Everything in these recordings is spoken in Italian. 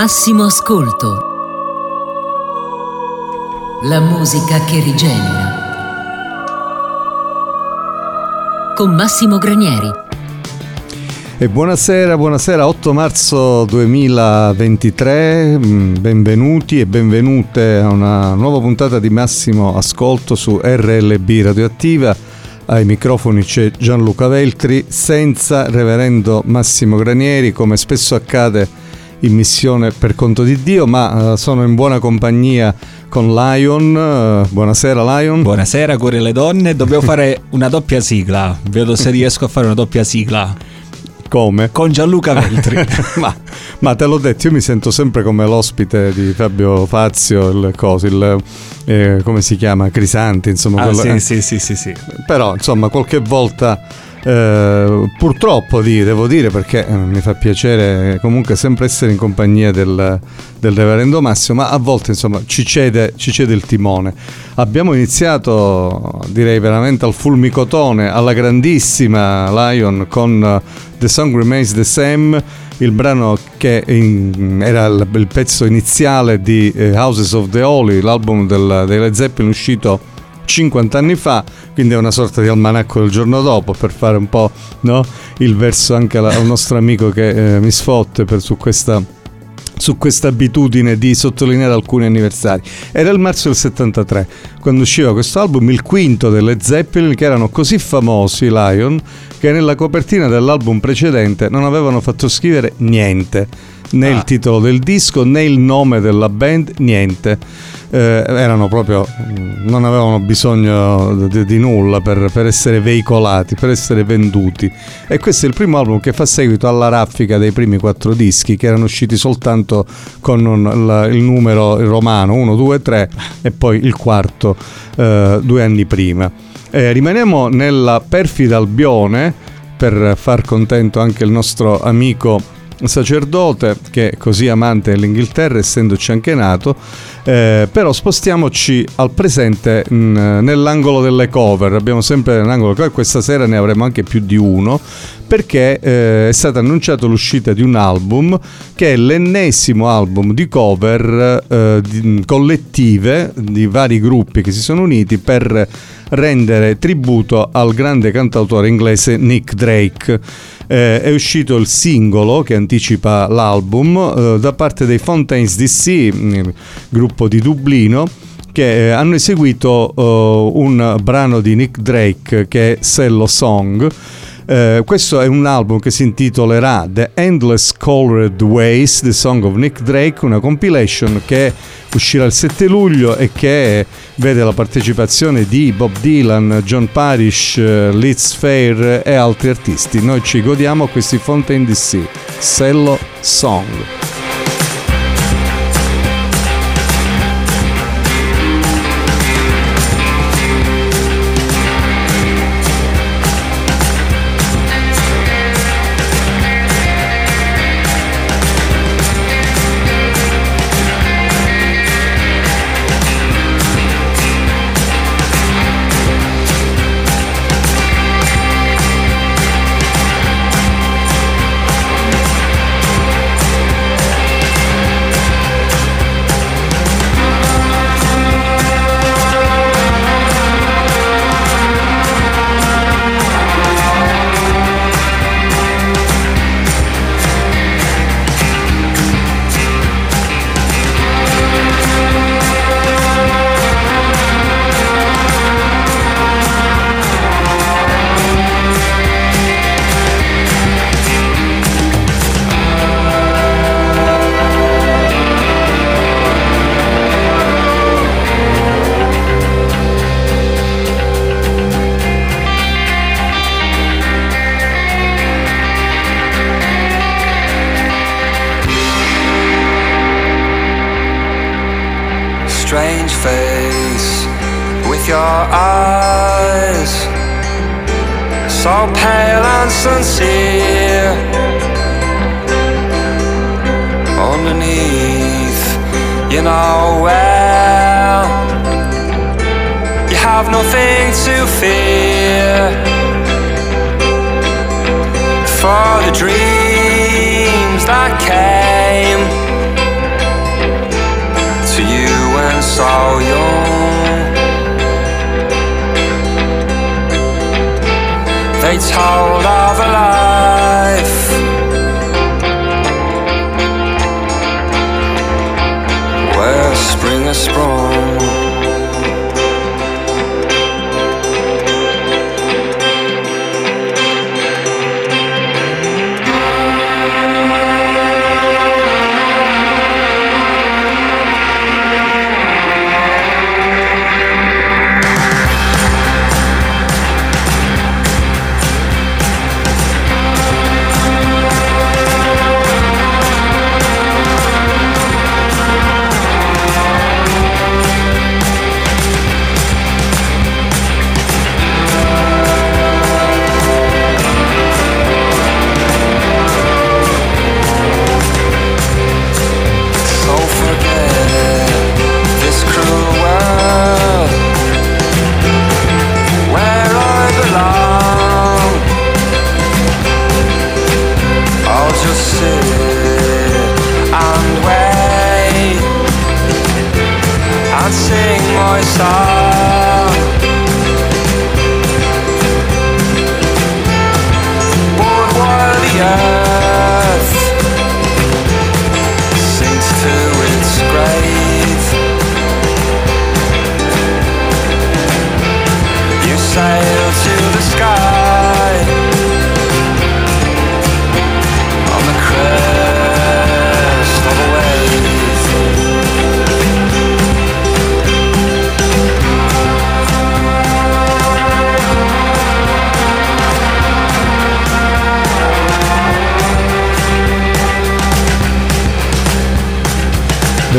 Massimo ascolto. La musica che rigenera. Con Massimo Granieri. E buonasera, buonasera, 8 marzo 2023, mm, benvenuti e benvenute a una nuova puntata di Massimo Ascolto su RLB Radioattiva. Ai microfoni c'è Gianluca Veltri, senza reverendo Massimo Granieri, come spesso accade in missione per conto di Dio, ma uh, sono in buona compagnia con Lion. Uh, buonasera Lion. Buonasera, cuore le donne. Dobbiamo fare una doppia sigla. Vedo se riesco a fare una doppia sigla. Come? Con Gianluca Veltri. ma, ma, te l'ho detto, io mi sento sempre come l'ospite di Fabio Fazio, il, coso, il eh, come si chiama? Crisanti, insomma. Ah, quello, sì, eh. sì, sì, sì, sì. Però, insomma, qualche volta eh, purtroppo devo dire perché eh, mi fa piacere comunque sempre essere in compagnia del, del reverendo Massimo, ma a volte insomma ci cede, ci cede, il timone. Abbiamo iniziato direi veramente al fulmicotone, alla grandissima Lion con The Song Remains the Same, il brano che in, era il, il, pezzo iniziale di Houses of the Holy, l'album del, dei Led Zeppelin uscito 50 anni fa, quindi è una sorta di almanacco del giorno dopo per fare un po' no? il verso anche al nostro amico che eh, mi sfotte per, su questa su questa abitudine di sottolineare alcuni anniversari. Era il marzo del 73, quando usciva questo album, il quinto delle Zeppelin, che erano così famosi, Lion, che nella copertina dell'album precedente non avevano fatto scrivere niente, né ah. il titolo del disco, né il nome della band, niente eh, erano proprio non avevano bisogno di, di nulla per, per, essere veicolati, per essere venduti. E questo è il primo album che fa seguito alla raffica dei primi quattro dischi che erano usciti soltanto con un, la, il numero romano 1, 2, 3 e poi il quarto eh, due anni prima. Eh, rimaniamo nella perfida Albione per far contento anche il nostro amico sacerdote che così amante dell'Inghilterra essendoci anche nato eh, però spostiamoci al presente mh, nell'angolo delle cover. Abbiamo sempre l'angolo cover questa sera ne avremo anche più di uno perché eh, è stata annunciata l'uscita di un album che è l'ennesimo album di cover eh, di, collettive di vari gruppi che si sono uniti per rendere tributo al grande cantautore inglese Nick Drake. Eh, è uscito il singolo che anticipa l'album eh, da parte dei Fontaines DC, gruppo di Dublino che eh, hanno eseguito uh, un brano di Nick Drake che è Sello Song eh, questo è un album che si intitolerà The Endless Colored Ways, The Song of Nick Drake, una compilation che uscirà il 7 luglio e che vede la partecipazione di Bob Dylan, John Parrish, eh, Liz Fair e altri artisti. Noi ci godiamo questi Fontaine DC, Sello Song. have nothing to fear. For the dreams that came to you when so young, they told of a life. Where spring has sprung. voice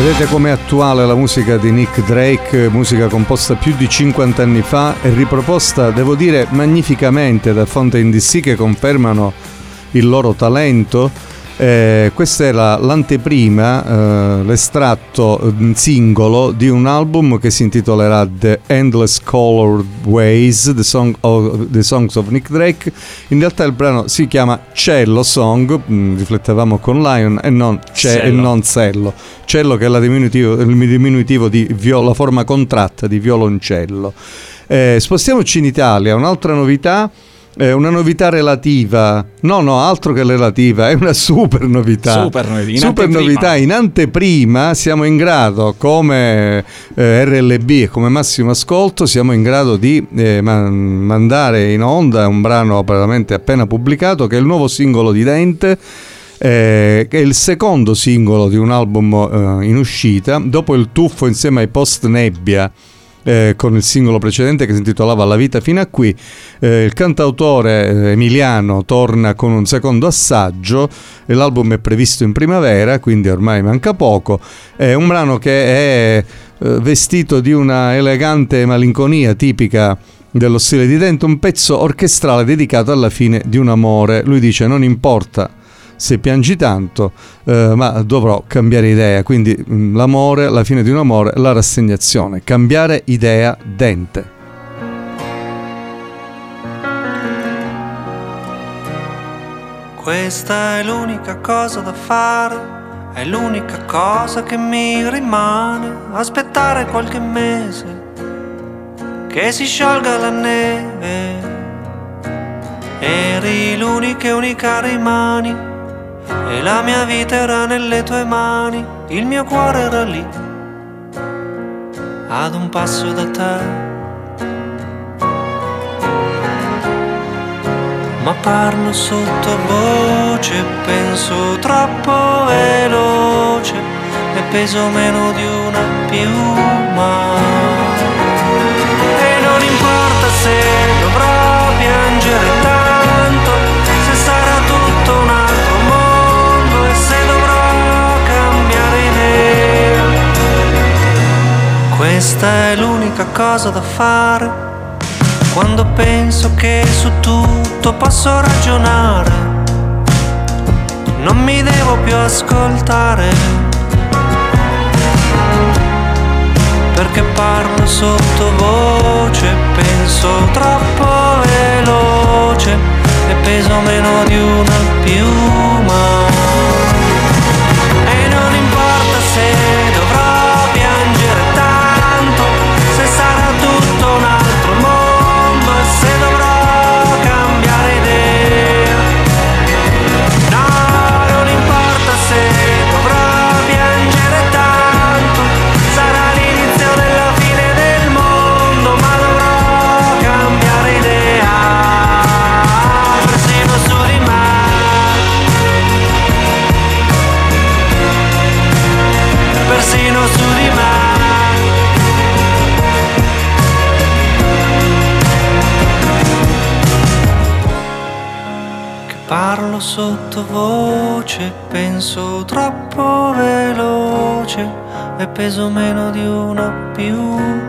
Vedete com'è attuale la musica di Nick Drake, musica composta più di 50 anni fa e riproposta, devo dire, magnificamente da fonte DC che confermano il loro talento eh, questa era l'anteprima, eh, l'estratto mm, singolo di un album che si intitolerà The Endless Colored Ways, The, Song of, the Songs of Nick Drake. In realtà il brano si chiama Cello Song, mh, mm, riflettevamo con Lion, e non, ce- e non Cello. Cello che è diminutivo, il diminutivo di viola, la forma contratta di violoncello. Eh, spostiamoci in Italia, un'altra novità è una novità relativa, no, no, altro che relativa, è una super novità. Super, in super anteprima. novità. In anteprima siamo in grado, come eh, RLB e come massimo ascolto, siamo in grado di eh, man- mandare in onda un brano veramente appena pubblicato, che è il nuovo singolo di Dente. Eh, che è il secondo singolo di un album eh, in uscita, dopo il tuffo insieme ai Post Nebbia eh, con il singolo precedente che si intitolava La vita fino a qui. Eh, il cantautore eh, emiliano torna con un secondo assaggio, l'album è previsto in primavera, quindi ormai manca poco. È un brano che è eh, vestito di una elegante malinconia tipica dello stile di Dente, un pezzo orchestrale dedicato alla fine di un amore. Lui dice non importa se piangi tanto, eh, ma dovrò cambiare idea. Quindi mm, l'amore, la fine di un amore, la rassegnazione. Cambiare idea dente. Questa è l'unica cosa da fare, è l'unica cosa che mi rimane. Aspettare qualche mese che si sciolga la neve. Eri l'unica e unica rimani e la mia vita era nelle tue mani, il mio cuore era lì, ad un passo da te. Ma parlo sottovoce, penso troppo veloce e peso meno di una piuma. E non importa se Questa è l'unica cosa da fare quando penso che su tutto posso ragionare. Non mi devo più ascoltare perché parlo sottovoce, penso troppo veloce e peso meno di una piuma. E peso meno di una piuma.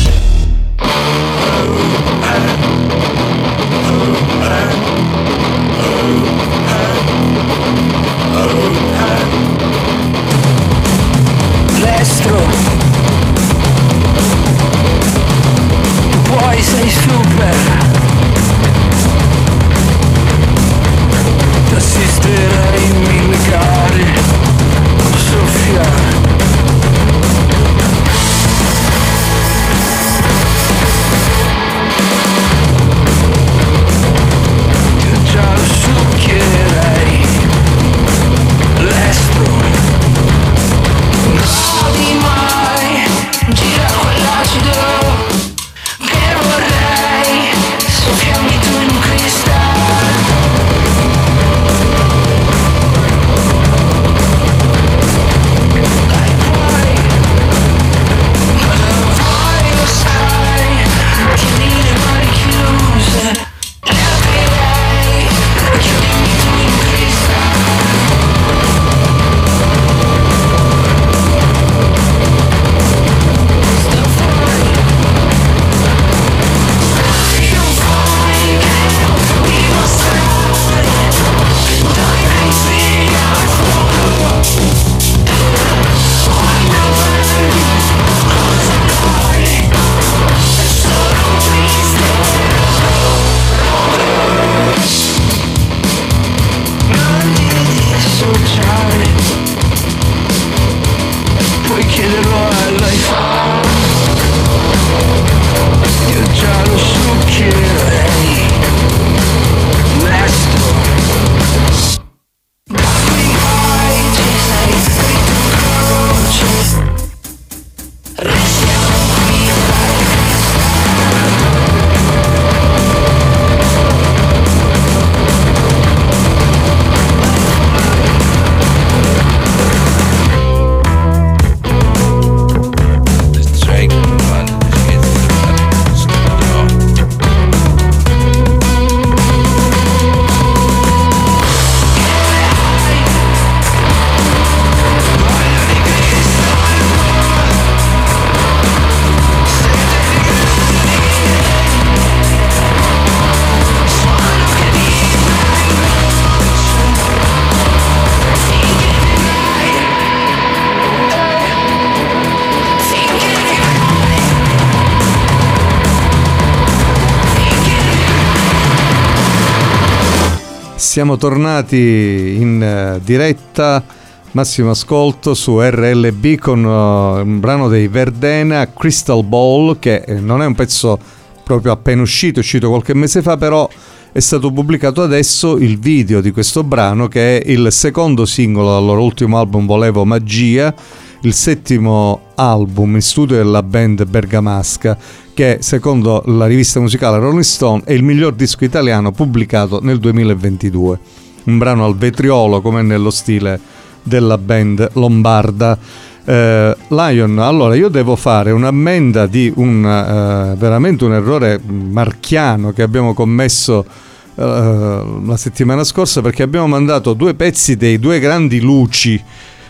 Siamo tornati in eh, diretta, massimo ascolto su RLB con eh, un brano dei Verdena, Crystal Ball, che eh, non è un pezzo proprio appena uscito, è uscito qualche mese fa, però è stato pubblicato adesso il video di questo brano che è il secondo singolo dal loro ultimo album Volevo Magia, il settimo album in studio della band bergamasca che secondo la rivista musicale Rolling Stone è il miglior disco italiano pubblicato nel 2022. Un brano al vetriolo come nello stile della band lombarda. Eh, Lion, allora io devo fare un'ammenda di un eh, veramente un errore marchiano che abbiamo commesso eh, la settimana scorsa perché abbiamo mandato due pezzi dei due grandi luci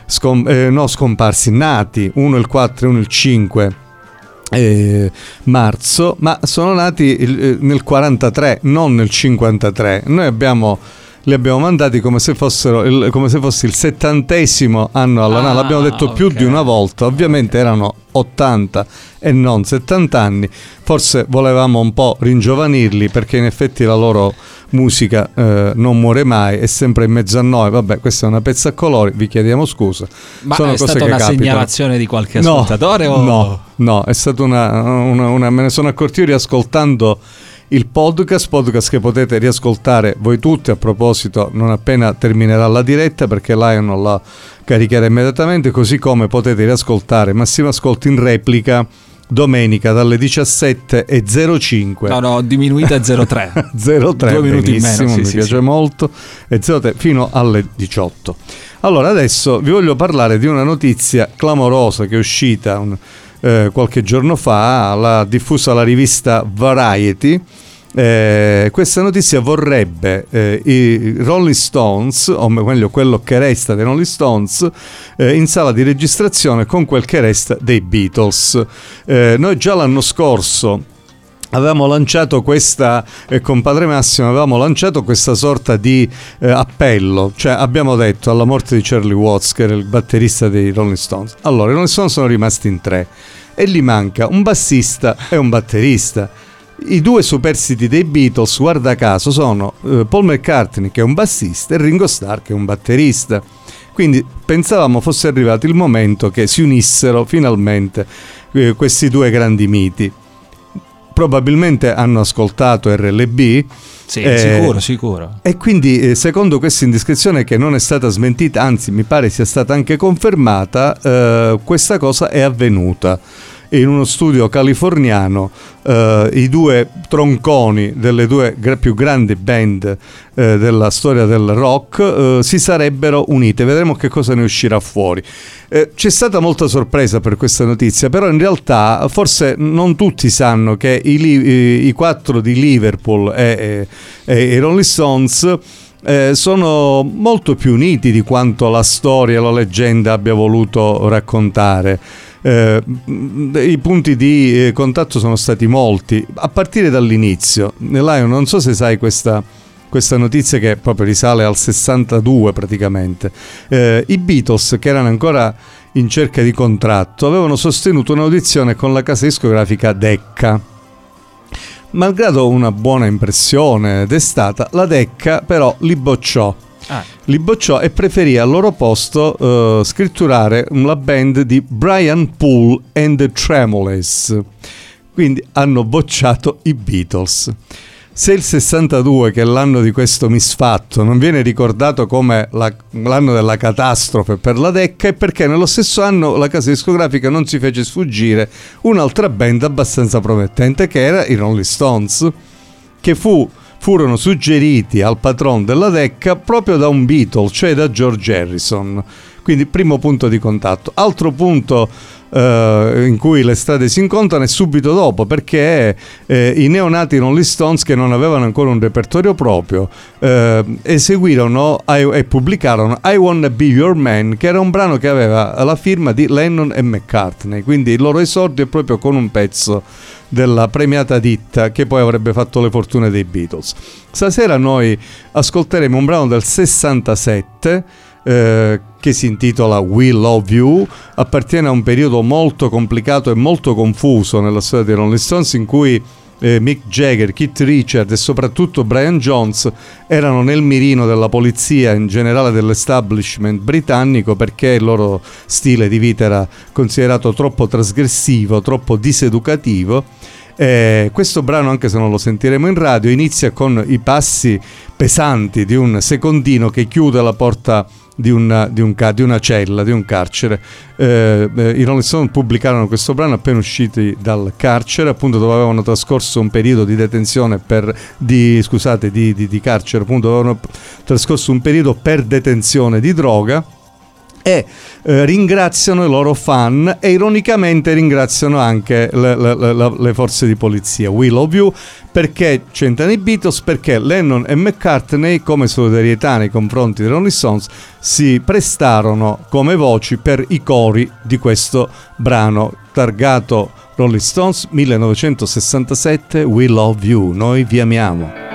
scom- eh, no, scomparsi, nati, uno il 4 e uno il 5 eh, marzo, ma sono nati il- eh, nel 43, non nel 53. Noi abbiamo li abbiamo mandati come se fossero il, come se fosse il settantesimo anno alla Ah. L'abbiamo detto più ok. di una volta. Ovviamente erano 80 e non 70 anni. Forse volevamo un po' ringiovanirli perché in effetti la loro musica eh, non muore mai, è sempre in mezzo a noi. Vabbè, questa è una pezza a colori, vi chiediamo scusa. Ma Sono è stata una capitano. segnalazione di qualche No, ascoltatore? o... No, no, è stata una, una- una- Me ne sono accorto io riascoltando il podcast, podcast che potete riascoltare voi tutti a proposito non appena terminerà la diretta perché Lion la caricherà immediatamente, così come potete riascoltare Massimo Ascolti in replica domenica dalle 17.05. No, no, ho diminuito a 0,3. 03 Due minuti in meno, sì, mi sì, piace sì. molto e 03 fino alle 18 allora adesso vi voglio parlare di una notizia clamorosa che è uscita un- eh, qualche giorno fa l'ha diffusa la rivista Variety Eh, questa notizia vorrebbe eh, i Rolling Stones, o meglio quello che resta dei Rolling Stones, eh, in sala di registrazione con quel che resta dei Beatles. Eh, noi già l'anno scorso Avevamo lanciato questa, eh, con Padre Massimo avevamo lanciato questa sorta di eh, appello, cioè abbiamo detto alla morte di Charlie Watts, che era il batterista dei Rolling Stones. Allora, i Rolling Stones sono rimasti in tre e gli manca un bassista e un batterista. I due superstiti dei Beatles, guarda caso, sono eh, Paul McCartney, che è un bassista, e Ringo Starr, che è un batterista. Quindi pensavamo fosse arrivato il momento che si unissero finalmente eh, questi due grandi miti probabilmente hanno ascoltato RLB Sì, Eh, sicuro, sicuro. e quindi eh, secondo questa indiscrezione che non è stata smentita, anzi mi pare sia stata anche confermata, eh, questa cosa è avvenuta. In uno studio californiano eh, i due tronconi delle due più grandi band eh, della storia del rock eh, si sarebbero unite. Vedremo che cosa ne uscirà fuori. Eh, c'è stata molta sorpresa per questa notizia, però in realtà forse non tutti sanno che i, i- i quattro di Liverpool e- e i Rolling Stones eh, sono molto più uniti di quanto la storia e la leggenda abbia voluto raccontare. Eh, mh, I punti di eh, contatto sono stati molti, a partire dall'inizio. Lion, non so se sai questa, questa notizia che proprio risale al 62 praticamente. Eh, I Beatles, che erano ancora in cerca di contratto, avevano sostenuto un'audizione con la casa discografica Decca. Malgrado una buona impressione destata, la Decca però li bocciò. Ah, Li bocciò e preferì al loro posto eh, scritturare la band di Brian Poole and the Tremolets. Quindi hanno bocciato i Beatles. Se il 62, che è l'anno di questo misfatto, non viene ricordato come la- l'anno della catastrofe per la Decca, è perché nello stesso anno la casa discografica non si fece sfuggire un'altra band abbastanza promettente che era i Rolling Stones, che fu furono suggeriti al patron della Decca proprio da un Beatle, cioè da George Harrison. Quindi primo punto di contatto. Altro punto eh, in cui le strade si incontrano è subito dopo, perché eh, i neonati Rolling Stones che non avevano ancora un repertorio proprio eh, eseguirono I- e pubblicarono I Wanna Be Your Man, che era un brano che aveva la firma di Lennon e McCartney. Quindi il loro esordio è proprio con un pezzo della premiata ditta che poi avrebbe fatto le fortune dei Beatles. Stasera noi ascolteremo un brano del 67 eh, che si intitola We Love You, appartiene a un periodo molto complicato e molto confuso nella storia dei Rolling Stones in cui eh, Mick Jagger, Keith Richard e soprattutto Brian Jones erano nel mirino della polizia, in generale dell'establishment britannico, perché il loro stile di vita era considerato troppo trasgressivo, troppo diseducativo. Eh, questo brano, anche se non lo sentiremo in radio, inizia con i passi pesanti di un secondino che chiude la porta di una, di un di una cella, di un carcere. Eh, eh, I Rolling Stone pubblicarono questo brano appena usciti dal carcere, appunto dove avevano trascorso un periodo di detenzione per di scusate, di, di- di carcere, appunto dove avevano trascorso un periodo per detenzione di droga. E eh, ringraziano i loro fan e ironicamente ringraziano anche le, le- le- le forze di polizia. We love you perché c'entrano i Beatles, perché Lennon e McCartney come solidarietà nei confronti dei Rolling Stones si prestarono come voci per i cori di questo brano targato Rolling Stones 1967 We love you, noi vi amiamo.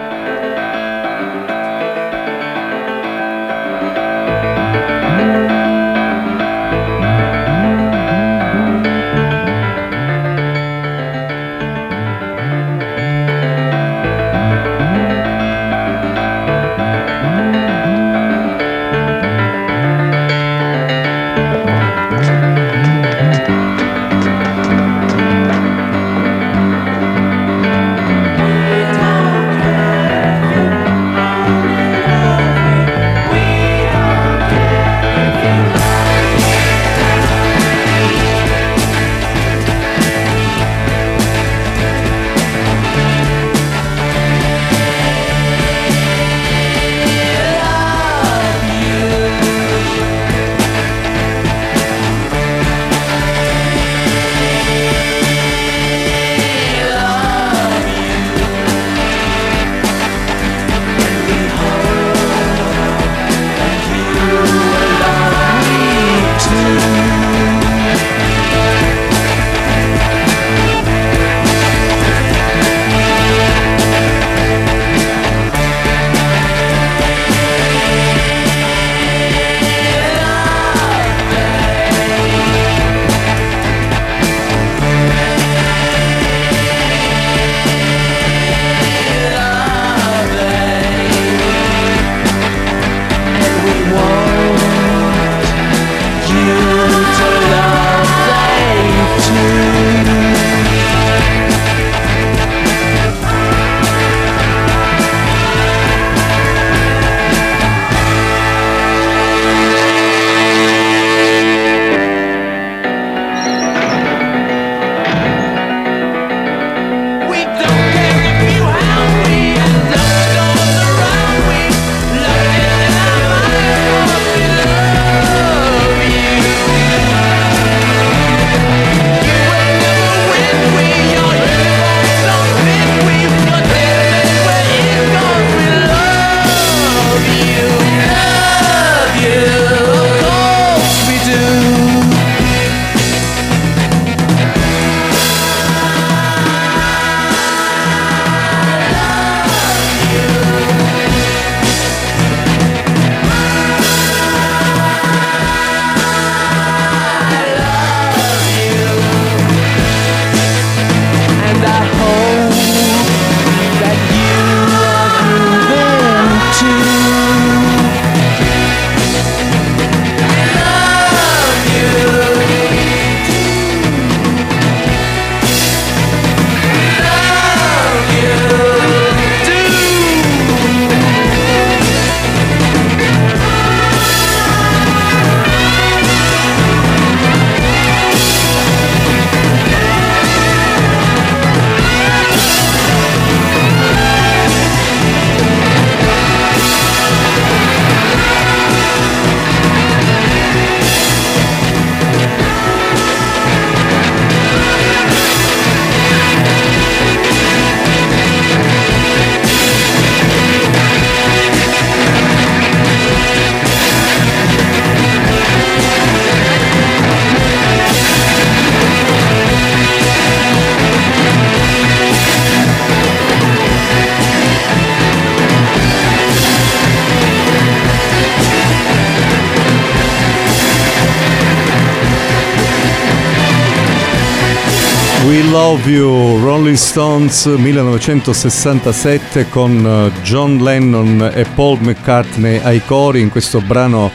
Rolling Stones 1967 con eh, John Lennon e Paul McCartney ai cori in questo brano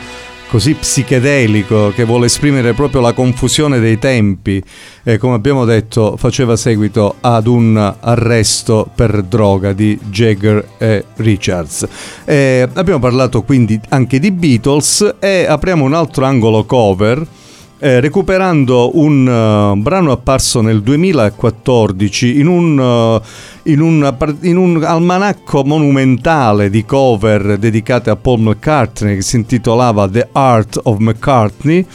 così psichedelico che vuole esprimere proprio la confusione dei tempi e come abbiamo detto faceva seguito ad un arresto per droga di Jagger e Richards. E abbiamo parlato quindi anche di Beatles e apriamo un altro angolo cover eh, recuperando un eh, brano apparso nel 2014 in un, eh, in un, in un almanacco monumentale di cover dedicate a Paul McCartney che si intitolava The Art of McCartney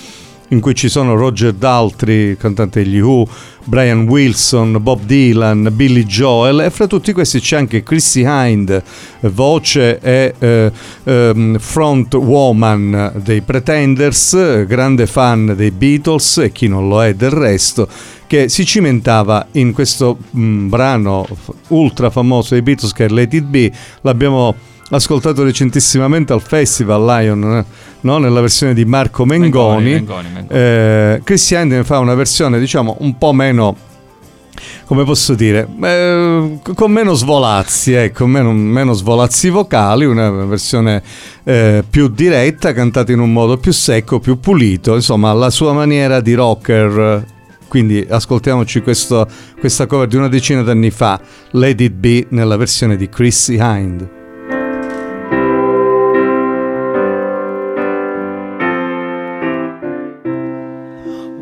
in cui ci sono Roger Daltrey, cantante degli Who, Brian Wilson, Bob Dylan, Billy Joel e fra tutti questi c'è anche Chrissy Hind, voce e eh, ehm, front woman dei Pretenders, grande fan dei Beatles e chi non lo è del resto, che si cimentava in questo mh, brano ultra famoso dei Beatles che è Let It Be, l'abbiamo ascoltato recentissimamente al Festival Lion, eh, no? nella versione di Marco Mengoni. Mengoni, Mengoni. Eh, Christian ne fa una versione diciamo un po' meno come posso dire, eh, con meno svolazzi, ecco, meno, meno svolazzi vocali, una versione eh, più diretta, cantata in un modo più secco, più pulito, insomma, la sua maniera di rocker. Quindi ascoltiamoci questo- questa cover di una decina d'anni fa, Let It Be, nella versione di Chrissy Hind.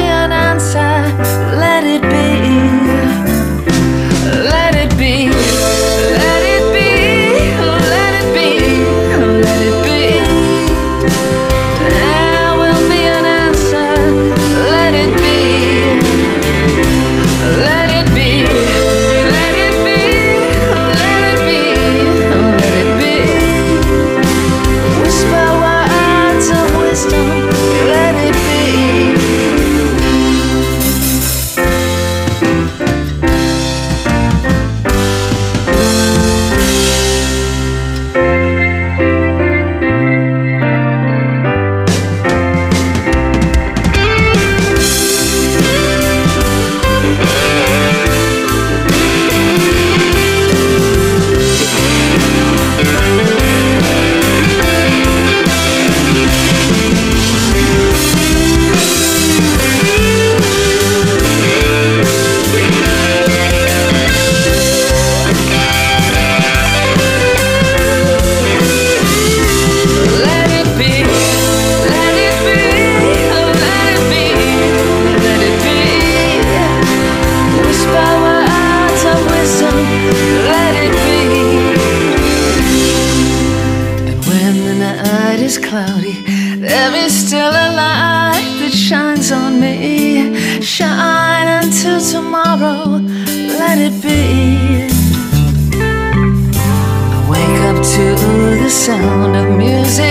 sound of music.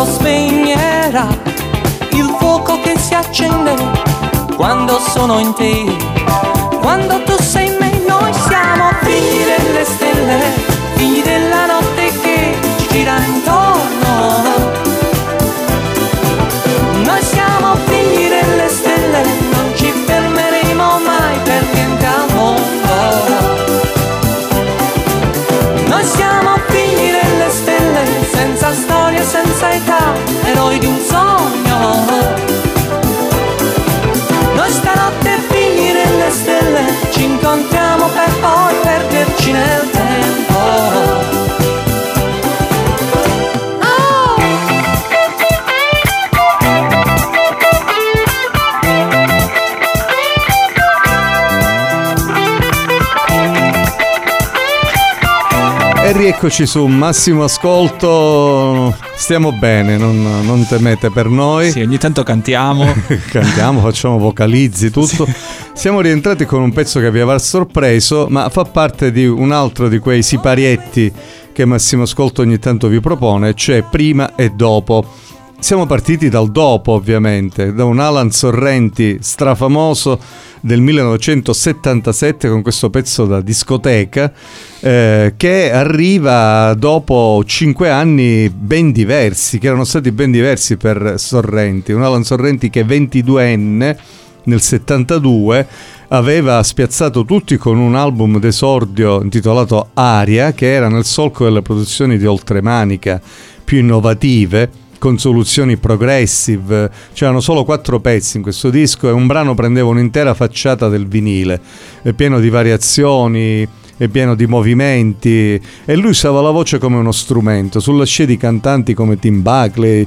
Tutto spegnerà il fuoco che si accende quando sono in te. Quando eroi di un E rieccoci su Massimo Ascolto. Stiamo bene, non, non temete per noi. Sì, ogni tanto cantiamo. Cantiamo, facciamo vocalizzi, tutto. Siamo rientrati con un pezzo che vi avrà sorpreso, ma fa parte di un altro di quei siparietti che Massimo Ascolto ogni tanto vi propone, cioè prima e dopo. Siamo partiti dal dopo, ovviamente, da un Alan Sorrenti strafamoso del 1977 con questo pezzo da discoteca eh, che arriva dopo cinque anni ben diversi, che erano stati ben diversi per Sorrenti. Un Alan Sorrenti che 22enne nel 72 aveva spiazzato tutti con un album d'esordio intitolato Aria che era nel solco delle produzioni di Oltremanica più innovative con soluzioni progressive. C'erano solo quattro pezzi in questo disco e un brano prendeva un'intera facciata del vinile, è pieno di variazioni, è pieno di movimenti e lui usava la voce come uno strumento. Sulla scia di cantanti come Tim Buckley,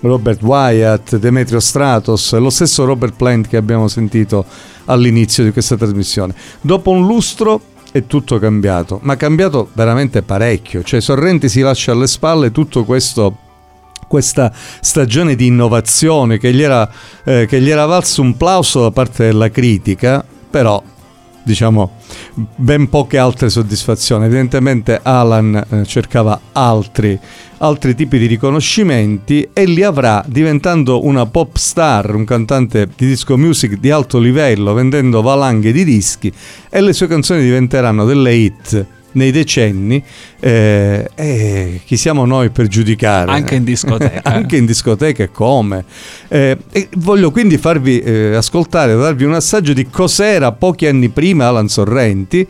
Robert Wyatt, Demetrio Stratos lo stesso Robert Plant che abbiamo sentito all'inizio di questa trasmissione. Dopo un lustro è tutto cambiato, ma cambiato veramente parecchio. Cioè Sorrenti si lascia alle spalle tutto questo questa stagione di innovazione che gli, era, eh, che gli era valso un plauso da parte della critica, però diciamo ben poche altre soddisfazioni. Evidentemente Alan eh, cercava altri, altri tipi di riconoscimenti e li avrà diventando una pop star, un cantante di disco music di alto livello, vendendo valanghe di dischi e le sue canzoni diventeranno delle hit nei decenni eh, e chi siamo noi per giudicare? Anche in discoteca. Anche in discoteca e come. Eh, voglio quindi farvi eh, ascoltare, darvi un assaggio di cos'era pochi anni prima Alan Sorrenti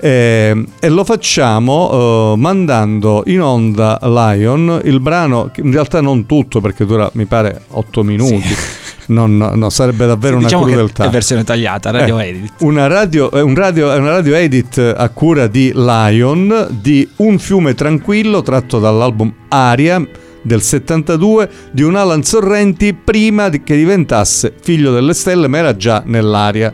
eh, e lo facciamo eh, mandando in onda Lion il brano, che in realtà non tutto perché dura mi pare 8 minuti. Non, no, sarebbe davvero Sì, diciamo una che crudeltà. è versione tagliata, radio Eh, edit. Una radio, un radio, una radio edit a cura di Lion di Un fiume tranquillo tratto dall'album Aria del 72 di un Alan Sorrenti prima di- che diventasse figlio delle stelle ma era già nell'aria.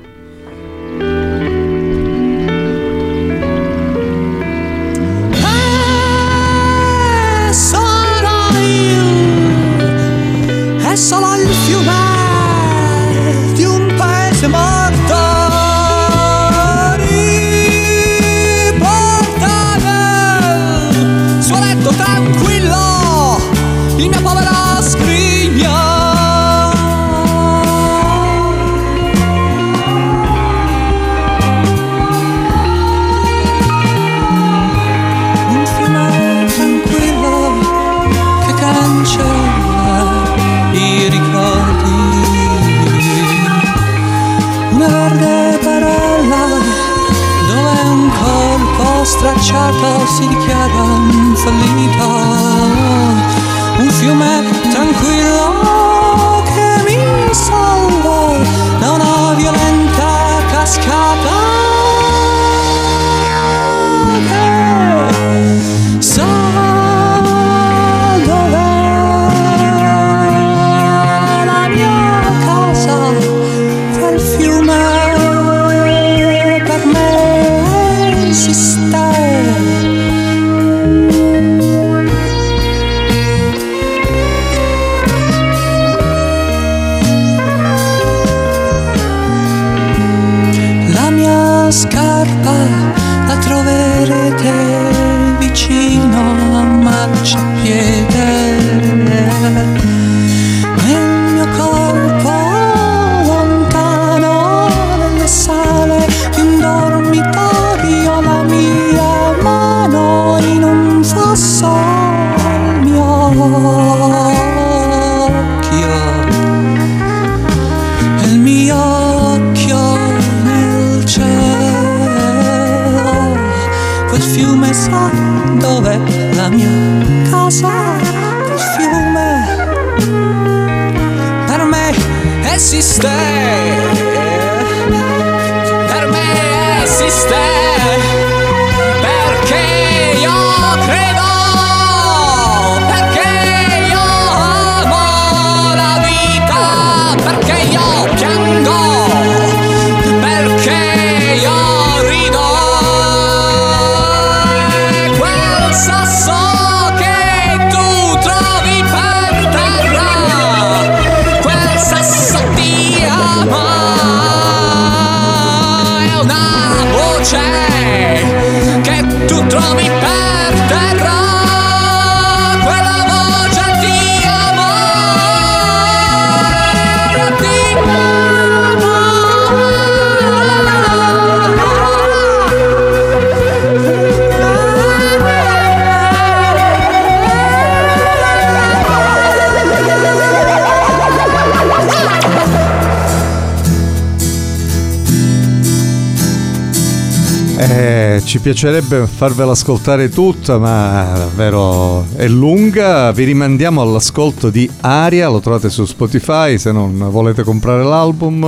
Ci piacerebbe farvela ascoltare tutta, ma davvero è lunga. Vi rimandiamo all'ascolto di Aria, lo trovate su Spotify se non volete comprare l'album,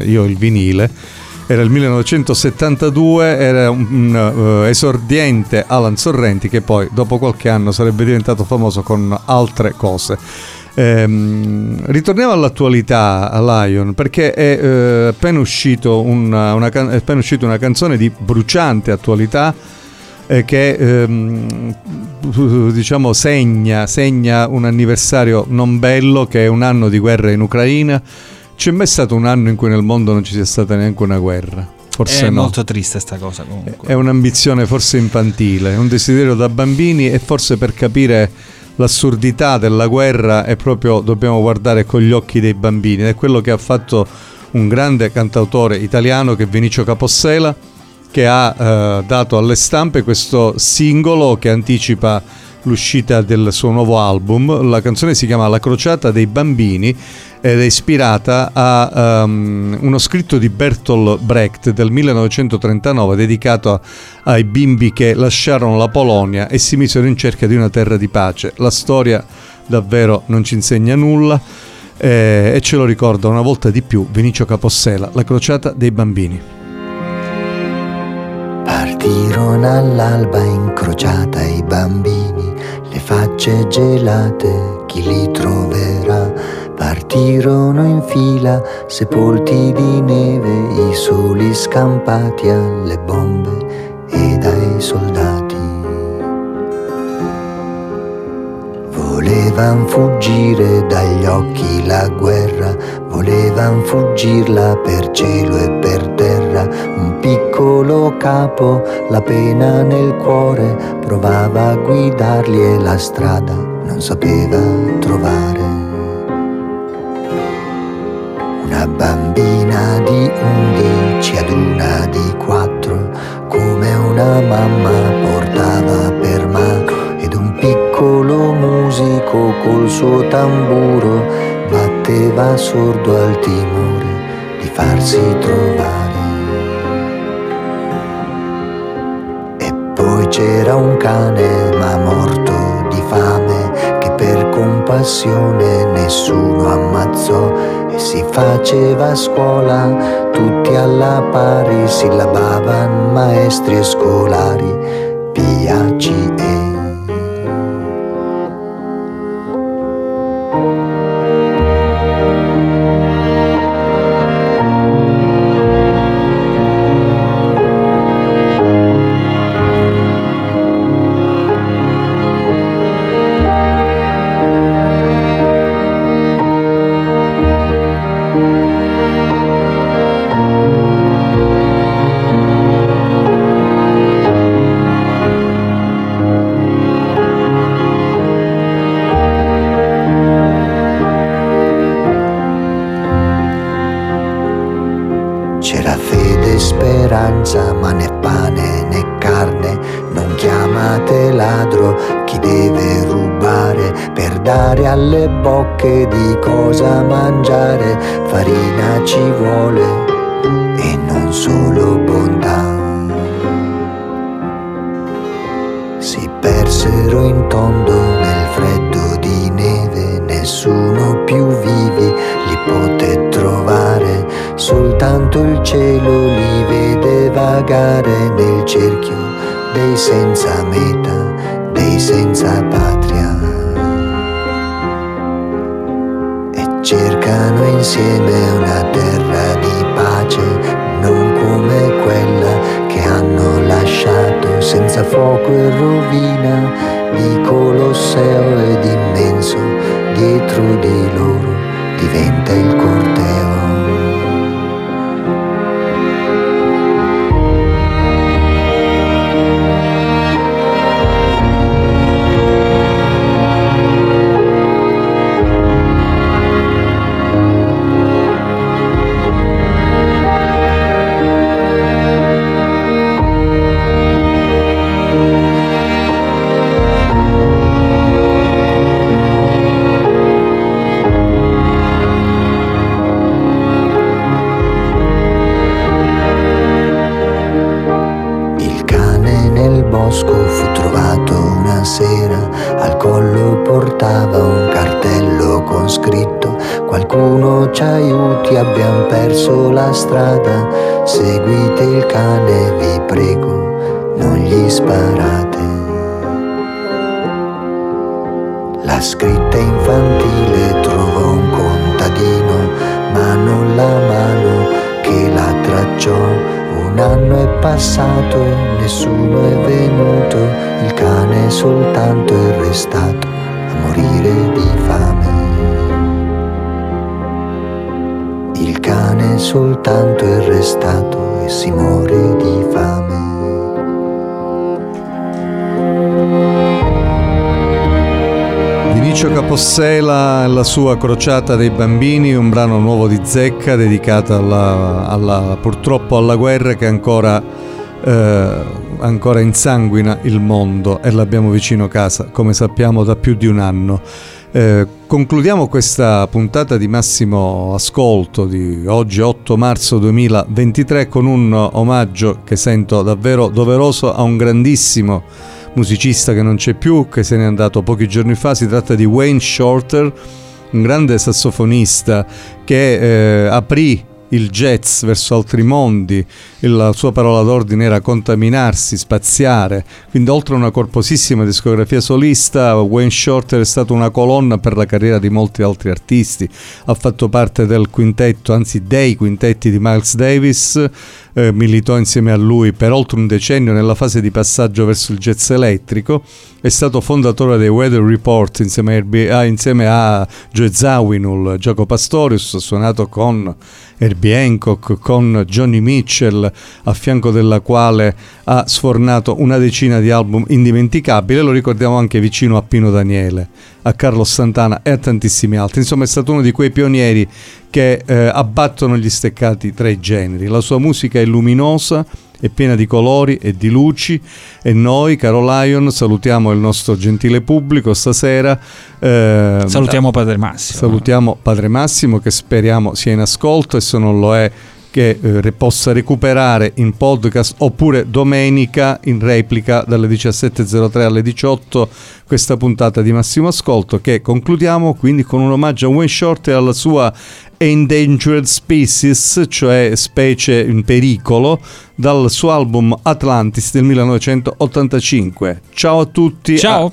eh, io il vinile. Era il 1972, era un, eh, esordiente Alan Sorrenti che poi dopo qualche anno sarebbe diventato famoso con altre cose. Ehm, ritorniamo all'attualità, a Lion, perché è eh, appena, uscito una, una can- è appena uscita una canzone di bruciante attualità eh, che ehm, diciamo segna, segna un anniversario non bello che è un anno di guerra in Ucraina. C'è mai stato un anno in cui nel mondo non ci sia stata neanche una guerra? Forse È no. molto triste sta cosa comunque. È un'ambizione forse infantile, un desiderio da bambini e forse per capire l'assurdità della guerra è proprio dobbiamo guardare con gli occhi dei bambini. È quello che ha fatto un grande cantautore italiano che è Vinicio Capossela che ha eh, dato alle stampe questo singolo che anticipa l'uscita del suo nuovo album. La canzone si chiama La crociata dei bambini ed è ispirata a um, uno scritto di Bertolt Brecht del 1939 dedicato ai bimbi che lasciarono la Polonia e si misero in cerca di una terra di pace. La storia davvero non ci insegna nulla eh, e ce lo ricorda una volta di più Vinicio Capossela, La crociata dei bambini. Partirono all'alba incrociata i bambini, le facce gelate, chi li troverà? Partirono in fila, sepolti di neve, i soli scampati alle bombe ed ai soldati. Volevan fuggire dagli occhi la guerra, volevan fuggirla per cielo e per terra. Un piccolo capo, la pena nel cuore, provava a guidarli e la strada non sapeva trovare. Una bambina di undici ad una di quattro, come una mamma portava per mano ed un piccolo musico col suo tamburo batteva sordo al timore di farsi trovare. C'era un cane ma morto di fame che per compassione nessuno ammazzò e si faceva a scuola tutti alla pari sillabavan maestri e scolari PACE. Bontà. Si persero in tondo nel freddo di neve, nessuno più vivi li poté trovare. Intanto il cielo li vede vagare nel cerchio dei senza meta, dei senza patria. E cercano insieme fuoco e rovina di Colosseo ed immenso dietro di loro diventa il corteo. Tracciò. Un anno è passato e nessuno è venuto, il cane soltanto è restato a morire di fame. Il cane soltanto è restato e si muore di fame. Vinicio Capossela la sua Crociata dei bambini, un brano nuovo di Zecca dedicato alla, alla- purtroppo alla guerra che ancora, eh, ancora insanguina il mondo e l'abbiamo vicino casa, come sappiamo da più di un anno. Eh, concludiamo questa puntata di massimo ascolto di oggi 8 marzo 2023 con un omaggio che sento davvero doveroso a un grandissimo musicista che non c'è più, che se n'è andato pochi giorni fa. Si tratta di Wayne Shorter, un grande sassofonista che eh, aprì il jazz verso altri mondi, la sua parola d'ordine era contaminarsi, spaziare, quindi oltre a una corposissima discografia solista, Wayne Shorter è stato una colonna per la carriera di molti altri artisti, ha fatto parte del quintetto, anzi dei quintetti di Miles Davis, eh, militò insieme a lui per oltre un decennio nella fase di passaggio verso il jazz elettrico, è stato fondatore dei Weather Report insieme a, Herbie- ah, insieme a Zawinul, Gioco Pastorius, ha suonato con Herbie Hancock, con Johnny Mitchell, a fianco della quale ha sfornato una decina di album indimenticabili, lo ricordiamo anche vicino a Pino Daniele, a Carlos Santana e a tantissimi altri. Insomma, è stato uno di quei pionieri che eh, abbattono gli steccati tra i generi. La sua musica è luminosa, è piena di colori e di luci e noi, caro Lion, salutiamo il nostro gentile pubblico stasera. eh, Salutiamo Padre Massimo. Salutiamo Padre Massimo che speriamo sia in ascolto e se non lo è che eh, possa recuperare in podcast oppure domenica in replica dalle 17.03 alle 18 questa puntata di Massimo Ascolto che concludiamo quindi con un omaggio a Wayne Short e alla sua Endangered Species, cioè specie in pericolo, dal suo album Atlantis del 1985. Ciao a tutti. Ciao.